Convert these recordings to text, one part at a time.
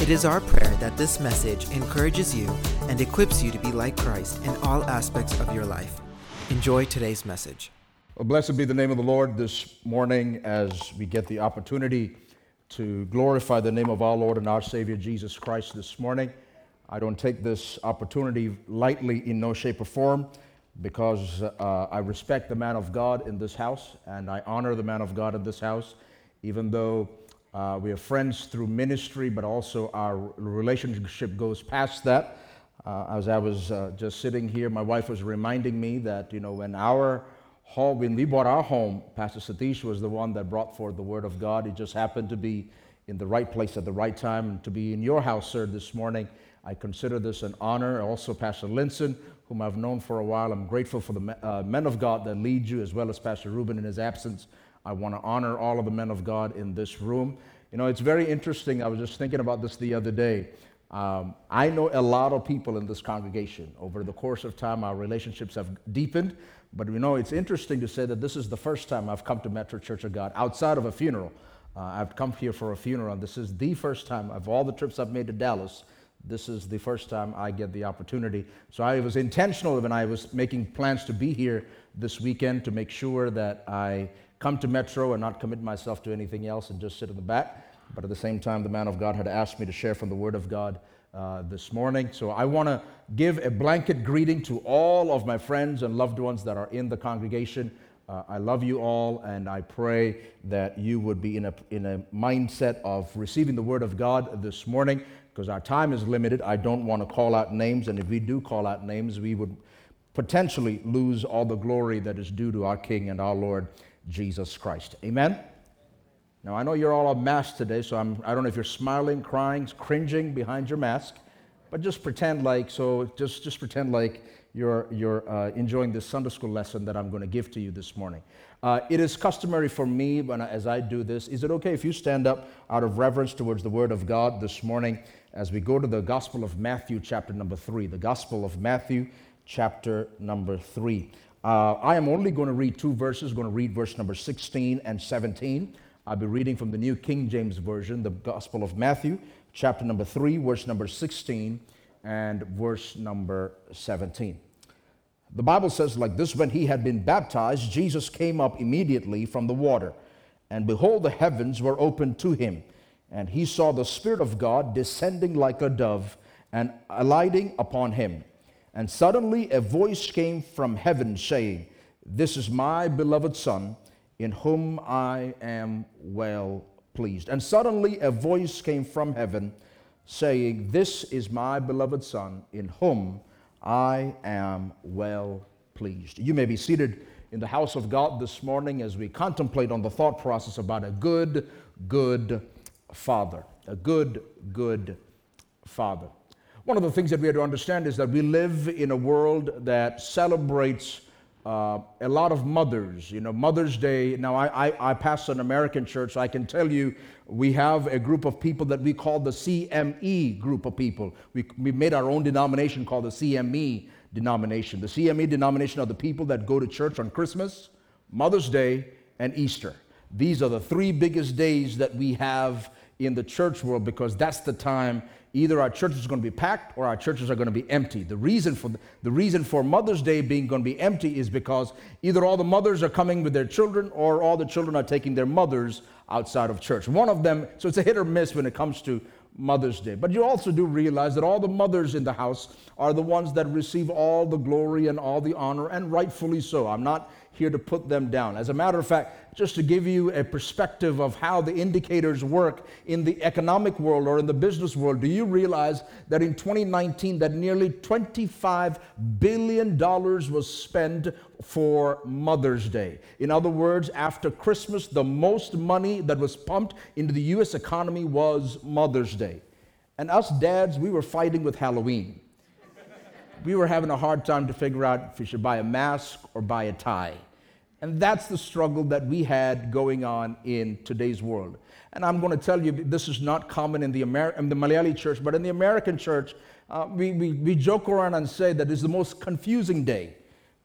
It is our prayer that this message encourages you and equips you to be like Christ in all aspects of your life. Enjoy today's message. Well, blessed be the name of the Lord this morning as we get the opportunity to glorify the name of our Lord and our Savior Jesus Christ this morning. I don't take this opportunity lightly in no shape or form because uh, I respect the man of God in this house and I honor the man of God in this house, even though uh, we are friends through ministry, but also our relationship goes past that. Uh, as I was uh, just sitting here, my wife was reminding me that, you know, when our home, when we bought our home, Pastor Satish was the one that brought forth the Word of God. He just happened to be in the right place at the right time. To be in your house, sir, this morning, I consider this an honor. Also, Pastor Linson, whom I've known for a while, I'm grateful for the uh, men of God that lead you, as well as Pastor Ruben in his absence. I want to honor all of the men of God in this room. You know, it's very interesting. I was just thinking about this the other day. Um, I know a lot of people in this congregation. Over the course of time, our relationships have deepened. But you know, it's interesting to say that this is the first time I've come to Metro Church of God outside of a funeral. Uh, I've come here for a funeral, and this is the first time of all the trips I've made to Dallas. This is the first time I get the opportunity. So I was intentional when I was making plans to be here this weekend to make sure that I come to Metro and not commit myself to anything else and just sit in the back. But at the same time, the man of God had asked me to share from the Word of God uh, this morning. So I want to give a blanket greeting to all of my friends and loved ones that are in the congregation. Uh, I love you all, and I pray that you would be in a, in a mindset of receiving the Word of God this morning because our time is limited. I don't want to call out names, and if we do call out names, we would potentially lose all the glory that is due to our King and our Lord Jesus Christ. Amen? Now, I know you're all masked today, so I'm, I don't know if you're smiling, crying, cringing behind your mask, but just pretend like, so just, just pretend like you're, you're uh, enjoying this Sunday school lesson that I'm going to give to you this morning. Uh, it is customary for me when I, as I do this. Is it okay if you stand up out of reverence towards the Word of God this morning as we go to the Gospel of Matthew, chapter number three? The Gospel of Matthew, chapter number three. Uh, I am only going to read two verses, going to read verse number 16 and 17. I'll be reading from the New King James Version, the Gospel of Matthew, chapter number 3, verse number 16, and verse number 17. The Bible says, like this when he had been baptized, Jesus came up immediately from the water, and behold, the heavens were opened to him, and he saw the Spirit of God descending like a dove and alighting upon him. And suddenly a voice came from heaven saying, This is my beloved Son, in whom I am well pleased. And suddenly a voice came from heaven saying, This is my beloved Son, in whom I am well pleased. You may be seated in the house of God this morning as we contemplate on the thought process about a good, good Father. A good, good Father. One of the things that we have to understand is that we live in a world that celebrates uh, a lot of mothers. You know, Mother's Day. Now, I, I, I pastor an American church, so I can tell you we have a group of people that we call the CME group of people. We, we made our own denomination called the CME denomination. The CME denomination are the people that go to church on Christmas, Mother's Day, and Easter. These are the three biggest days that we have in the church world because that's the time either our churches are going to be packed or our churches are going to be empty. The reason for the reason for Mother's Day being going to be empty is because either all the mothers are coming with their children or all the children are taking their mothers outside of church. One of them, so it's a hit or miss when it comes to Mother's Day. But you also do realize that all the mothers in the house are the ones that receive all the glory and all the honor, and rightfully so. I'm not here to put them down. As a matter of fact, just to give you a perspective of how the indicators work in the economic world or in the business world, do you realize that in 2019 that nearly 25 billion dollars was spent for Mother's Day? In other words, after Christmas, the most money that was pumped into the US economy was Mother's Day. And us dads, we were fighting with Halloween we were having a hard time to figure out if we should buy a mask or buy a tie. And that's the struggle that we had going on in today's world. And I'm going to tell you, this is not common in the, Amer- in the Malayali church, but in the American church, uh, we, we, we joke around and say that it's the most confusing day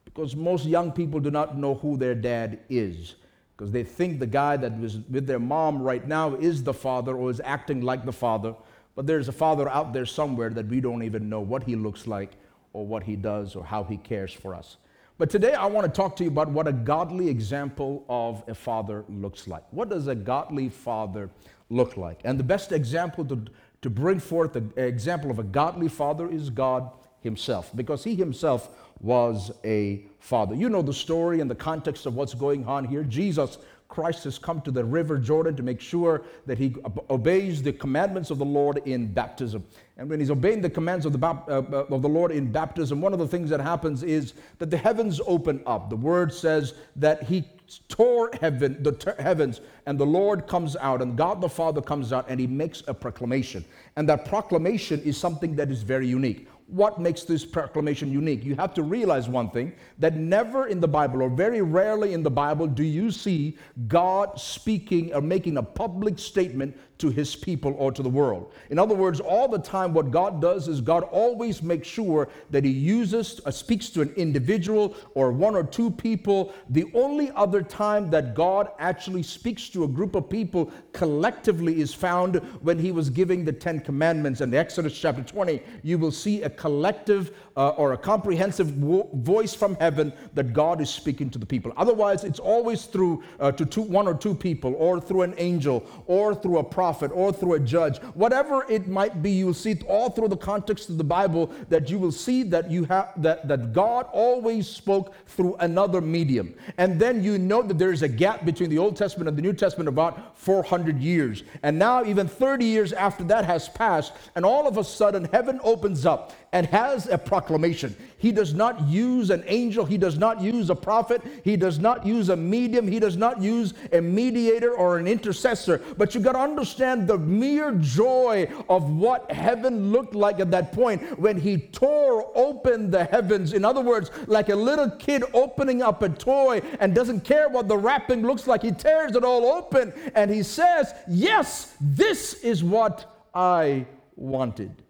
because most young people do not know who their dad is because they think the guy that was with their mom right now is the father or is acting like the father. But there's a father out there somewhere that we don't even know what he looks like or what he does or how he cares for us. But today I want to talk to you about what a godly example of a father looks like. What does a godly father look like? And the best example to, to bring forth the example of a godly father is God Himself, because He Himself was a father. You know the story and the context of what's going on here. Jesus Christ has come to the river Jordan to make sure that he obeys the commandments of the Lord in baptism. And when he's obeying the commands of the, uh, uh, of the Lord in baptism, one of the things that happens is that the heavens open up. The word says that he tore heaven, the ter- heavens, and the Lord comes out, and God the Father comes out, and he makes a proclamation. And that proclamation is something that is very unique what makes this proclamation unique? You have to realize one thing that never in the Bible, or very rarely in the Bible, do you see God speaking or making a public statement to his people or to the world. In other words, all the time, what God does is God always makes sure that he uses, uh, speaks to an individual or one or two people. The only other time that God actually speaks to a group of people collectively is found when he was giving the Ten Commandments. In Exodus chapter 20, you will see a collective uh, or a comprehensive wo- voice from heaven that God is speaking to the people. Otherwise, it's always through uh, to two, one or two people, or through an angel, or through a prophet, or through a judge. Whatever it might be, you'll see all through the context of the Bible that you will see that you have that, that God always spoke through another medium. And then you know that there is a gap between the Old Testament and the New Testament about 400 years. And now, even 30 years after that has passed, and all of a sudden heaven opens up and has a proclamation. He does not use an angel, he does not use a prophet, he does not use a medium, he does not use a mediator or an intercessor. But you got to understand the mere joy of what heaven looked like at that point when he tore open the heavens. In other words, like a little kid opening up a toy and doesn't care what the wrapping looks like, he tears it all open and he says, Yes, this is what I wanted.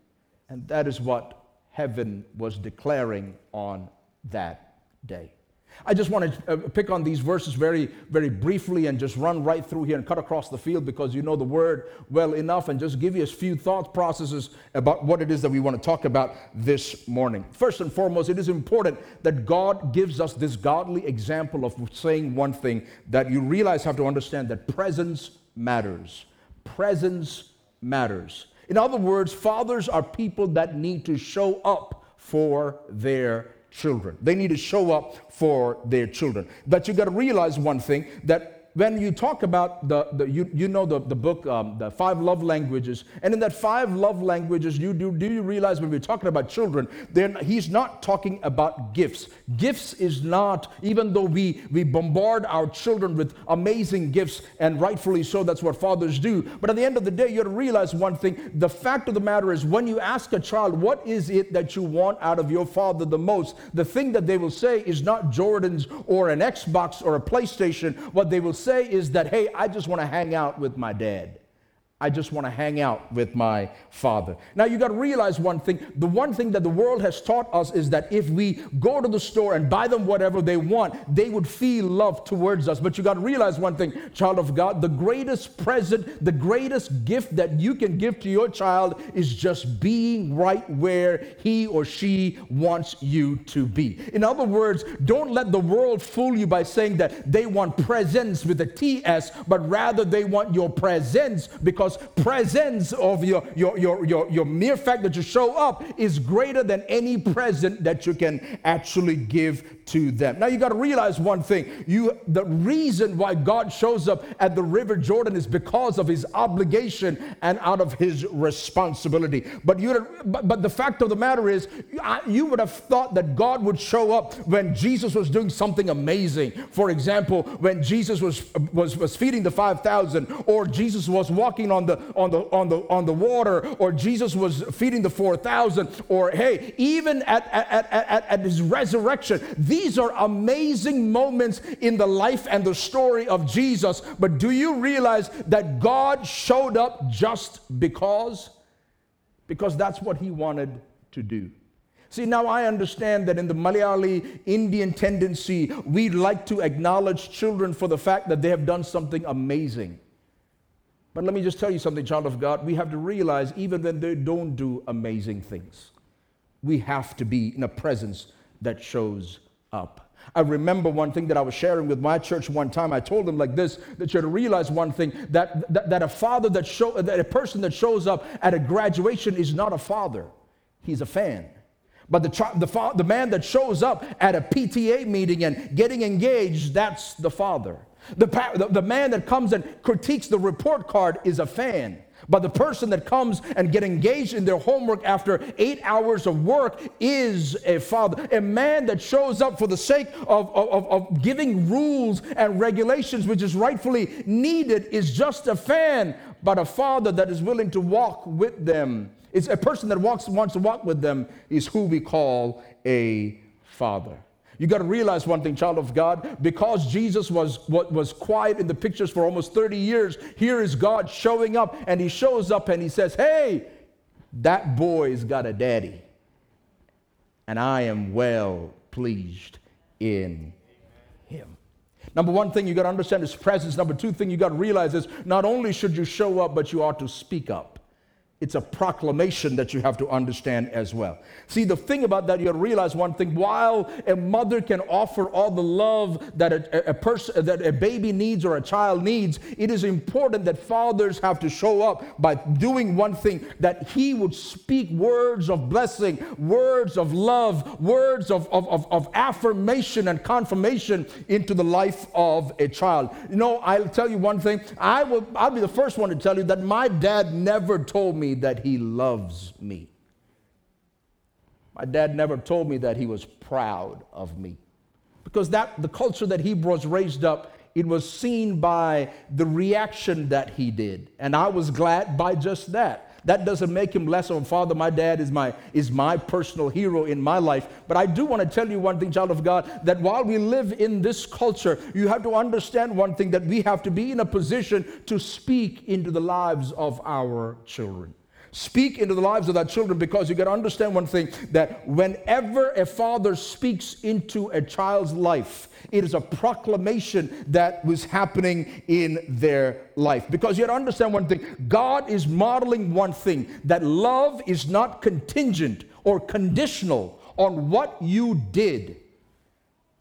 And that is what heaven was declaring on that day. I just want to uh, pick on these verses very, very briefly and just run right through here and cut across the field because you know the word well enough and just give you a few thought processes about what it is that we want to talk about this morning. First and foremost, it is important that God gives us this godly example of saying one thing that you realize have to understand that presence matters. Presence matters. In other words, fathers are people that need to show up for their children. They need to show up for their children. But you got to realize one thing that when you talk about the, the you, you know the, the book, um, the five love languages, and in that five love languages, you do, do you realize when we're talking about children, then he's not talking about gifts. Gifts is not, even though we, we bombard our children with amazing gifts, and rightfully so, that's what fathers do. But at the end of the day, you have to realize one thing. The fact of the matter is, when you ask a child, what is it that you want out of your father the most, the thing that they will say is not Jordan's or an Xbox or a PlayStation. What they will say is that, hey, I just want to hang out with my dad. I just want to hang out with my father. Now, you got to realize one thing. The one thing that the world has taught us is that if we go to the store and buy them whatever they want, they would feel love towards us. But you got to realize one thing, child of God, the greatest present, the greatest gift that you can give to your child is just being right where he or she wants you to be. In other words, don't let the world fool you by saying that they want presence with a TS, but rather they want your presence because because presence of your, your, your, your, your mere fact that you show up is greater than any present that you can actually give to them. Now you got to realize one thing. You the reason why God shows up at the river Jordan is because of his obligation and out of his responsibility. But you but, but the fact of the matter is you would have thought that God would show up when Jesus was doing something amazing. For example, when Jesus was was, was feeding the 5000 or Jesus was walking on on the, on the, on the, on the water, or Jesus was feeding the 4,000, or hey, even at, at, at, at his resurrection. These are amazing moments in the life and the story of Jesus. But do you realize that God showed up just because? Because that's what he wanted to do. See, now I understand that in the Malayali Indian tendency, we like to acknowledge children for the fact that they have done something amazing. But let me just tell you something, child of God. We have to realize, even when they don't do amazing things, we have to be in a presence that shows up. I remember one thing that I was sharing with my church one time. I told them like this that you have to realize one thing that, that, that a father that show that a person that shows up at a graduation is not a father, he's a fan. But the, the, the man that shows up at a PTA meeting and getting engaged, that's the father. The, the, the man that comes and critiques the report card is a fan. But the person that comes and get engaged in their homework after eight hours of work is a father. A man that shows up for the sake of, of, of giving rules and regulations, which is rightfully needed, is just a fan. But a father that is willing to walk with them it's a person that walks, wants to walk with them is who we call a father. You got to realize one thing, child of God, because Jesus was was quiet in the pictures for almost 30 years, here is God showing up, and he shows up and he says, Hey, that boy's got a daddy, and I am well pleased in him. Number one thing you got to understand his presence. Number two thing you got to realize is not only should you show up, but you ought to speak up. It's a proclamation that you have to understand as well. See, the thing about that, you realize one thing while a mother can offer all the love that a, a, person, that a baby needs or a child needs, it is important that fathers have to show up by doing one thing that he would speak words of blessing, words of love, words of, of, of, of affirmation and confirmation into the life of a child. You know, I'll tell you one thing. I will, I'll be the first one to tell you that my dad never told that he loves me. My dad never told me that he was proud of me. Because that the culture that he was raised up, it was seen by the reaction that he did. And I was glad by just that. That doesn't make him less of a father. My dad is my, is my personal hero in my life. But I do want to tell you one thing, child of God, that while we live in this culture, you have to understand one thing that we have to be in a position to speak into the lives of our children. Speak into the lives of our children because you got to understand one thing that whenever a father speaks into a child's life, it is a proclamation that was happening in their life. Because you got to understand one thing God is modeling one thing that love is not contingent or conditional on what you did.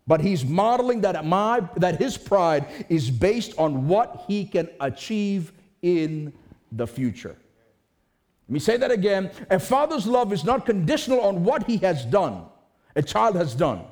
But he's modeling that my that his pride is based on what he can achieve in the future. Let me say that again. A father's love is not conditional on what he has done, a child has done.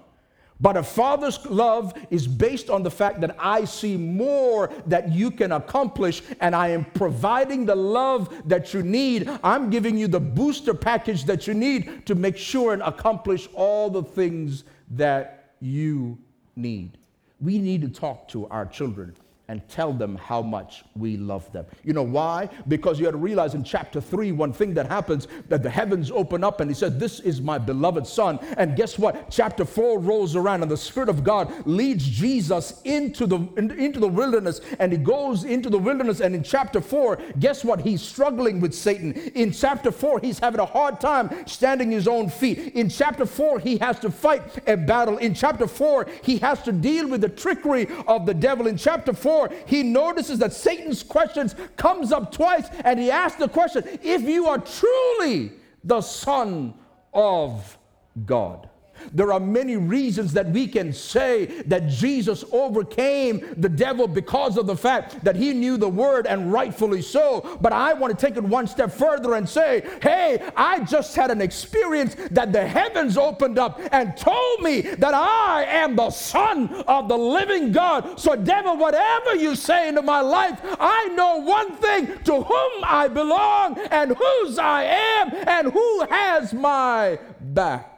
But a father's love is based on the fact that I see more that you can accomplish, and I am providing the love that you need. I'm giving you the booster package that you need to make sure and accomplish all the things that you need. We need to talk to our children and tell them how much we love them. You know why? Because you have to realize in chapter 3, one thing that happens that the heavens open up and he said, This is my beloved son. And guess what? Chapter 4 rolls around and the Spirit of God leads Jesus into the, into the wilderness and he goes into the wilderness. And in chapter 4, guess what? He's struggling with Satan. In chapter 4, he's having a hard time standing his own feet. In chapter 4, he has to fight a battle. In chapter 4, he has to deal with the trickery of the devil. In chapter 4, he notices that Satan's questions comes up twice and he asks the question, if you are truly the son of God. There are many reasons that we can say that Jesus overcame the devil because of the fact that he knew the word and rightfully so. But I want to take it one step further and say, hey, I just had an experience that the heavens opened up and told me that I am the son of the living God. So, devil, whatever you say into my life, I know one thing to whom I belong and whose I am and who has my back.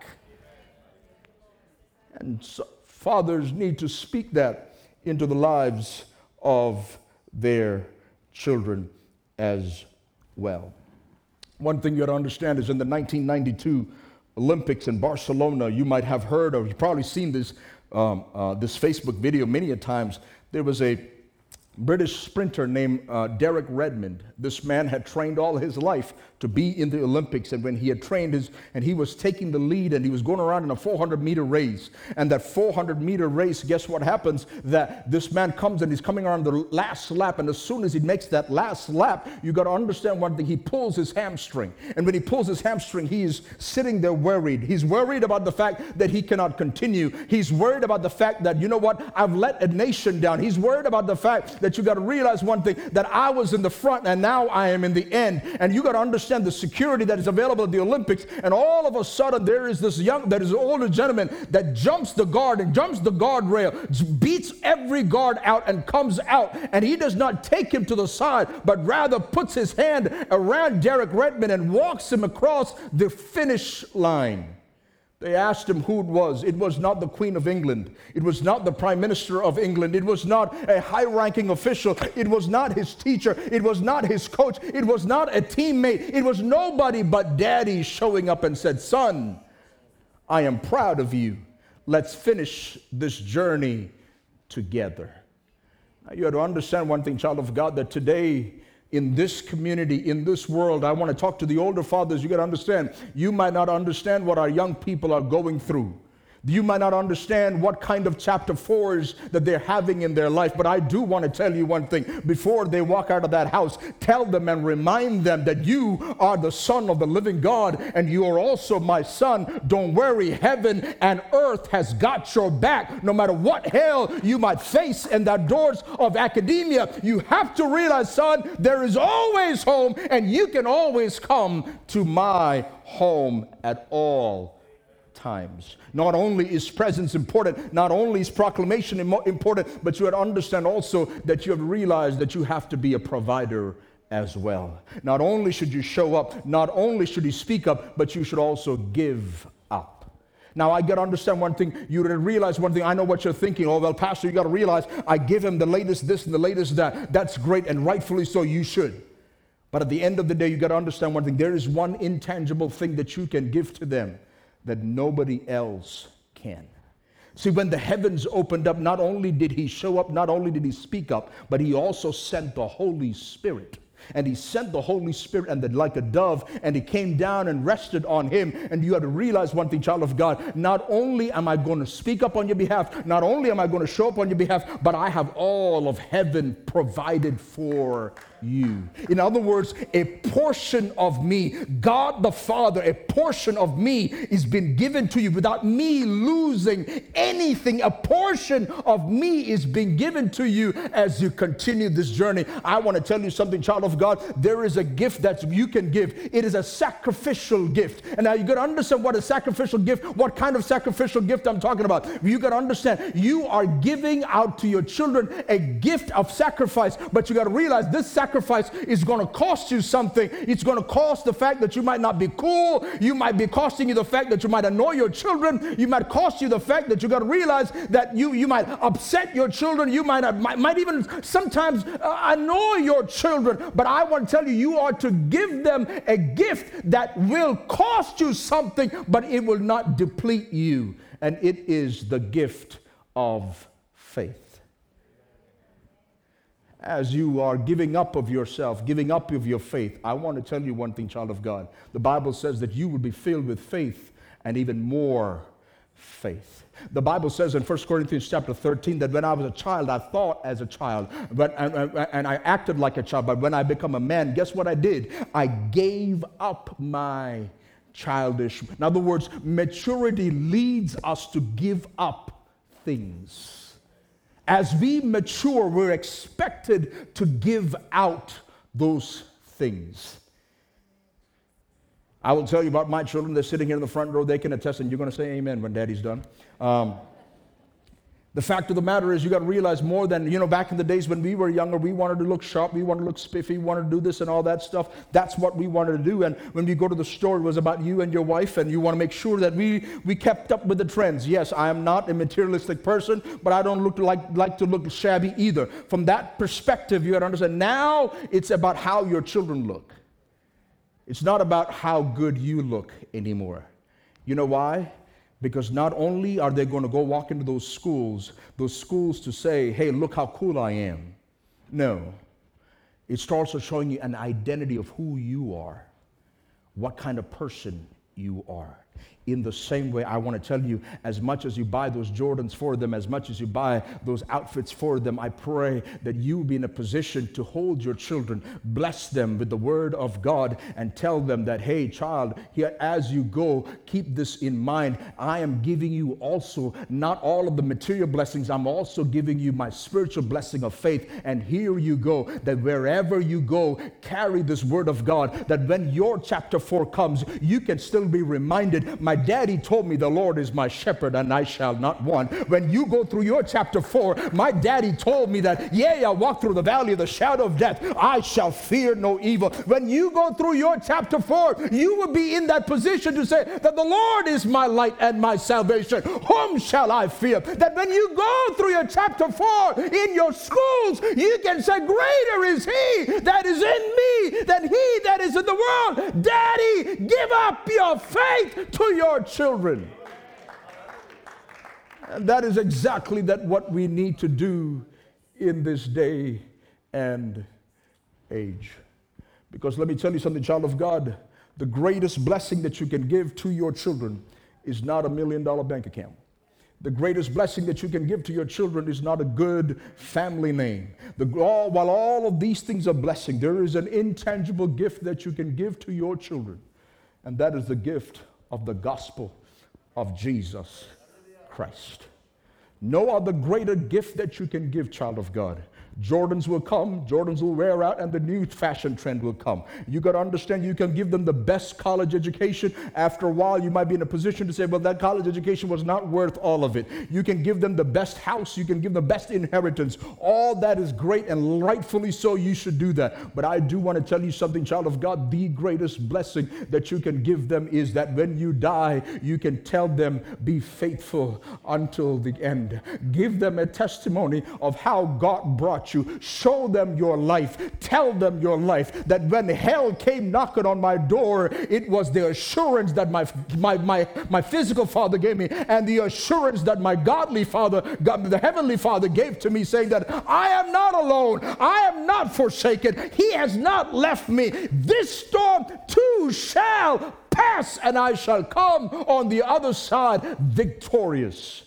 And so fathers need to speak that into the lives of their children as well. One thing you got to understand is in the 1992 Olympics in Barcelona, you might have heard or you've probably seen this, um, uh, this Facebook video many a times. There was a British sprinter named uh, Derek Redmond. This man had trained all his life to be in the Olympics. And when he had trained his, and he was taking the lead and he was going around in a 400 meter race. And that 400 meter race, guess what happens? That this man comes and he's coming around the last lap. And as soon as he makes that last lap, you got to understand one thing. He pulls his hamstring. And when he pulls his hamstring, he's sitting there worried. He's worried about the fact that he cannot continue. He's worried about the fact that, you know what, I've let a nation down. He's worried about the fact that you got to realize one thing that I was in the front and now I am in the end. And you got to understand the security that is available at the Olympics, and all of a sudden there is this young, there is an older gentleman that jumps the guard and jumps the guardrail, beats every guard out and comes out, and he does not take him to the side, but rather puts his hand around Derek Redmond and walks him across the finish line. They asked him who it was. It was not the Queen of England. It was not the Prime Minister of England. It was not a high ranking official. It was not his teacher. It was not his coach. It was not a teammate. It was nobody but daddy showing up and said, Son, I am proud of you. Let's finish this journey together. Now, you have to understand one thing, child of God, that today in this community, in this world. I want to talk to the older fathers. You got to understand, you might not understand what our young people are going through. You might not understand what kind of chapter fours that they're having in their life, but I do want to tell you one thing. Before they walk out of that house, tell them and remind them that you are the Son of the living God and you are also my son. Don't worry, heaven and earth has got your back. No matter what hell you might face in the doors of academia, you have to realize, son, there is always home and you can always come to my home at all times. Not only is presence important, not only is proclamation important, but you have to understand also that you have realized that you have to be a provider as well. Not only should you show up, not only should you speak up, but you should also give up. Now, I got to understand one thing. You realize one thing. I know what you're thinking. Oh, well, Pastor, you got to realize I give him the latest this and the latest that. That's great, and rightfully so, you should. But at the end of the day, you got to understand one thing. There is one intangible thing that you can give to them that nobody else can. See, when the heavens opened up, not only did he show up, not only did he speak up, but he also sent the Holy Spirit and he sent the Holy Spirit and the, like a dove, and he came down and rested on him. And you have to realize one thing, child of God. Not only am I going to speak up on your behalf, not only am I going to show up on your behalf, but I have all of heaven provided for you. In other words, a portion of me, God the Father, a portion of me is being given to you without me losing anything. A portion of me is being given to you as you continue this journey. I want to tell you something, child of God. There is a gift that you can give. It is a sacrificial gift. And now you got to understand what a sacrificial gift, what kind of sacrificial gift I'm talking about. You got to understand you are giving out to your children a gift of sacrifice, but you got to realize this sacrifice sacrifice is going to cost you something. It's going to cost the fact that you might not be cool. You might be costing you the fact that you might annoy your children. You might cost you the fact that you got to realize that you, you might upset your children. You might, might, might even sometimes uh, annoy your children. But I want to tell you, you are to give them a gift that will cost you something, but it will not deplete you. And it is the gift of faith as you are giving up of yourself, giving up of your faith, I want to tell you one thing, child of God. The Bible says that you will be filled with faith and even more faith. The Bible says in 1 Corinthians chapter 13 that when I was a child, I thought as a child, but, and, and I acted like a child. But when I become a man, guess what I did? I gave up my childish. In other words, maturity leads us to give up things. As we mature, we're expected to give out those things. I will tell you about my children. They're sitting here in the front row. They can attest, and you're going to say amen when daddy's done. Um, The fact of the matter is, you got to realize more than, you know, back in the days when we were younger, we wanted to look sharp, we wanted to look spiffy, we wanted to do this and all that stuff. That's what we wanted to do. And when we go to the store, it was about you and your wife, and you want to make sure that we, we kept up with the trends. Yes, I am not a materialistic person, but I don't look like, like to look shabby either. From that perspective, you got to understand now it's about how your children look. It's not about how good you look anymore. You know why? Because not only are they going to go walk into those schools, those schools to say, hey, look how cool I am. No. It's also showing you an identity of who you are, what kind of person you are in the same way, I want to tell you as much as you buy those Jordans for them, as much as you buy those outfits for them, I pray that you be in a position to hold your children, bless them with the word of God, and tell them that, hey, child, here as you go, keep this in mind. I am giving you also not all of the material blessings, I'm also giving you my spiritual blessing of faith. And here you go, that wherever you go, carry this word of God, that when your chapter 4 comes, you can still be reminded, my my daddy told me the Lord is my shepherd and I shall not want. When you go through your chapter 4, my daddy told me that, yea, I walk through the valley of the shadow of death, I shall fear no evil. When you go through your chapter 4, you will be in that position to say that the Lord is my light and my salvation. Whom shall I fear? That when you go through your chapter 4 in your schools, you can say, Greater is he that is in me than he that is in the world. Daddy, give up your faith to your children. And that is exactly that what we need to do in this day and age. Because let me tell you something, child of God, the greatest blessing that you can give to your children is not a million dollar bank account. The greatest blessing that you can give to your children is not a good family name. The, all, while all of these things are blessing, there is an intangible gift that you can give to your children, and that is the gift of the gospel of Jesus Christ. No other greater gift that you can give, child of God, Jordans will come, Jordans will wear out, and the new fashion trend will come. You got to understand you can give them the best college education. After a while, you might be in a position to say, well, that college education was not worth all of it. You can give them the best house, you can give them the best inheritance. All that is great, and rightfully so, you should do that. But I do want to tell you something, child of God. The greatest blessing that you can give them is that when you die, you can tell them, be faithful until the end. Give them a testimony of how God brought you. Show them your life. Tell them your life. That when hell came knocking on my door, it was the assurance that my, my, my, my physical father gave me and the assurance that my godly father, God, the heavenly father gave to me, saying that I am not alone. I am not forsaken. He has not left me. This storm too shall pass and I shall come on the other side victorious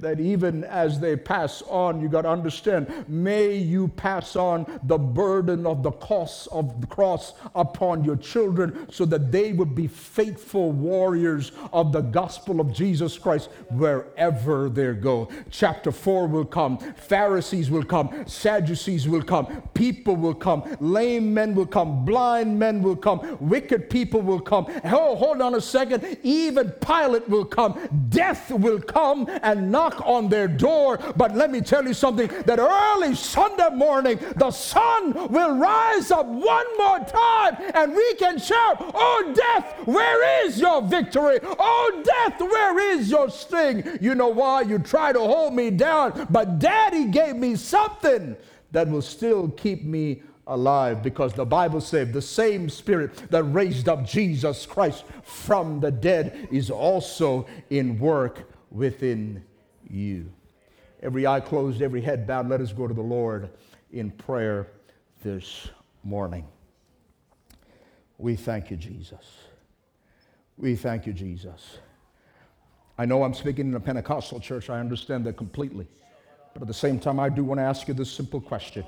that even as they pass on, you got to understand, may you pass on the burden of the cost of the cross upon your children so that they would be faithful warriors of the gospel of Jesus Christ wherever they go. Chapter 4 will come, Pharisees will come, Sadducees will come, people will come, lame men will come, blind men will come, wicked people will come. Oh, hold on a second, even Pilate will come, death will come and not knock on their door. But let me tell you something that early Sunday morning, the sun will rise up one more time and we can shout, Oh, death, where is your victory? Oh, death, where is your sting? You know why? You try to hold me down, but daddy gave me something that will still keep me alive because the Bible said the same spirit that raised up Jesus Christ from the dead is also in work within you. Every eye closed, every head bowed, let us go to the Lord in prayer this morning. We thank you, Jesus. We thank you, Jesus. I know I'm speaking in a Pentecostal church, I understand that completely. But at the same time, I do want to ask you this simple question.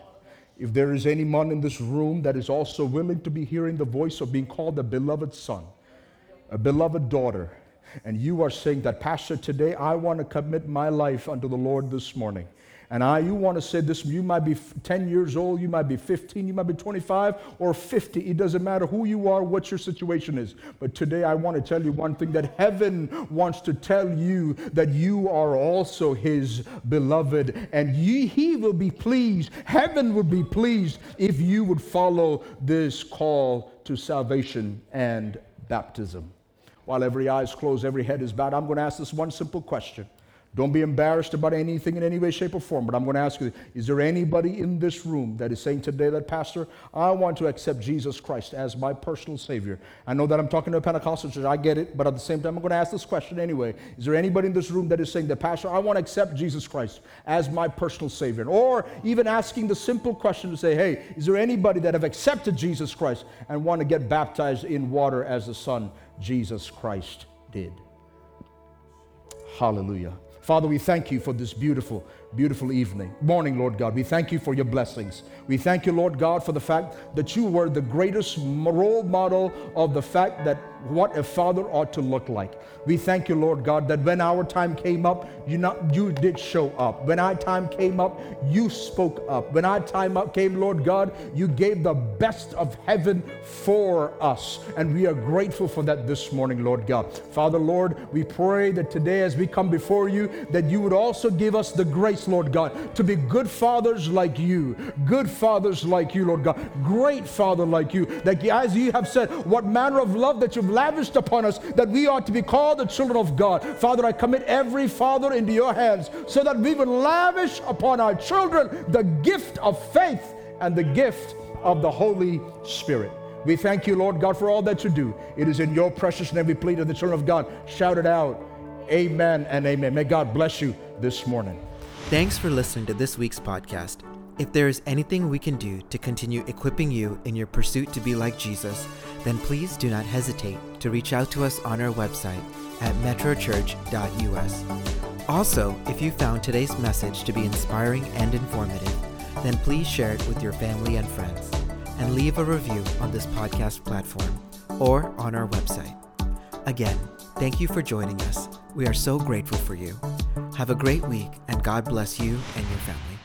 If there is anyone in this room that is also willing to be hearing the voice of being called a beloved son, a beloved daughter, and you are saying that, Pastor, today I want to commit my life unto the Lord this morning. And I, you want to say this, you might be 10 years old, you might be 15, you might be 25 or 50. It doesn't matter who you are, what your situation is. But today I want to tell you one thing that heaven wants to tell you that you are also his beloved and ye, he will be pleased. Heaven will be pleased if you would follow this call to salvation and baptism. While every eye is closed, every head is bowed, I'm going to ask this one simple question. Don't be embarrassed about anything in any way, shape, or form. But I'm going to ask you is there anybody in this room that is saying today that, Pastor, I want to accept Jesus Christ as my personal Savior? I know that I'm talking to a Pentecostal church. I get it. But at the same time, I'm going to ask this question anyway. Is there anybody in this room that is saying that, Pastor, I want to accept Jesus Christ as my personal Savior? Or even asking the simple question to say, hey, is there anybody that have accepted Jesus Christ and want to get baptized in water as the Son, Jesus Christ, did? Hallelujah. Father, we thank you for this beautiful, beautiful evening. Morning, Lord God. We thank you for your blessings. We thank you, Lord God, for the fact that you were the greatest role model of the fact that what a father ought to look like. We thank you, Lord God, that when our time came up, you not you did show up. When our time came up, you spoke up. When our time up came, Lord God, you gave the best of heaven for us. And we are grateful for that this morning, Lord God. Father, Lord, we pray that today as we come before you, that you would also give us the grace, Lord God, to be good fathers like you, good fathers like you, Lord God, great father like you, that as you have said, what manner of love that you've lavished upon us that we ought to be called the children of God. Father, I commit every father into your hands so that we would lavish upon our children the gift of faith and the gift of the Holy Spirit. We thank you, Lord God, for all that you do. It is in your precious name we plead of the children of God. Shout it out. Amen and amen. May God bless you this morning. Thanks for listening to this week's podcast. If there is anything we can do to continue equipping you in your pursuit to be like Jesus, then please do not hesitate to reach out to us on our website at metrochurch.us. Also, if you found today's message to be inspiring and informative, then please share it with your family and friends and leave a review on this podcast platform or on our website. Again, thank you for joining us. We are so grateful for you. Have a great week and God bless you and your family.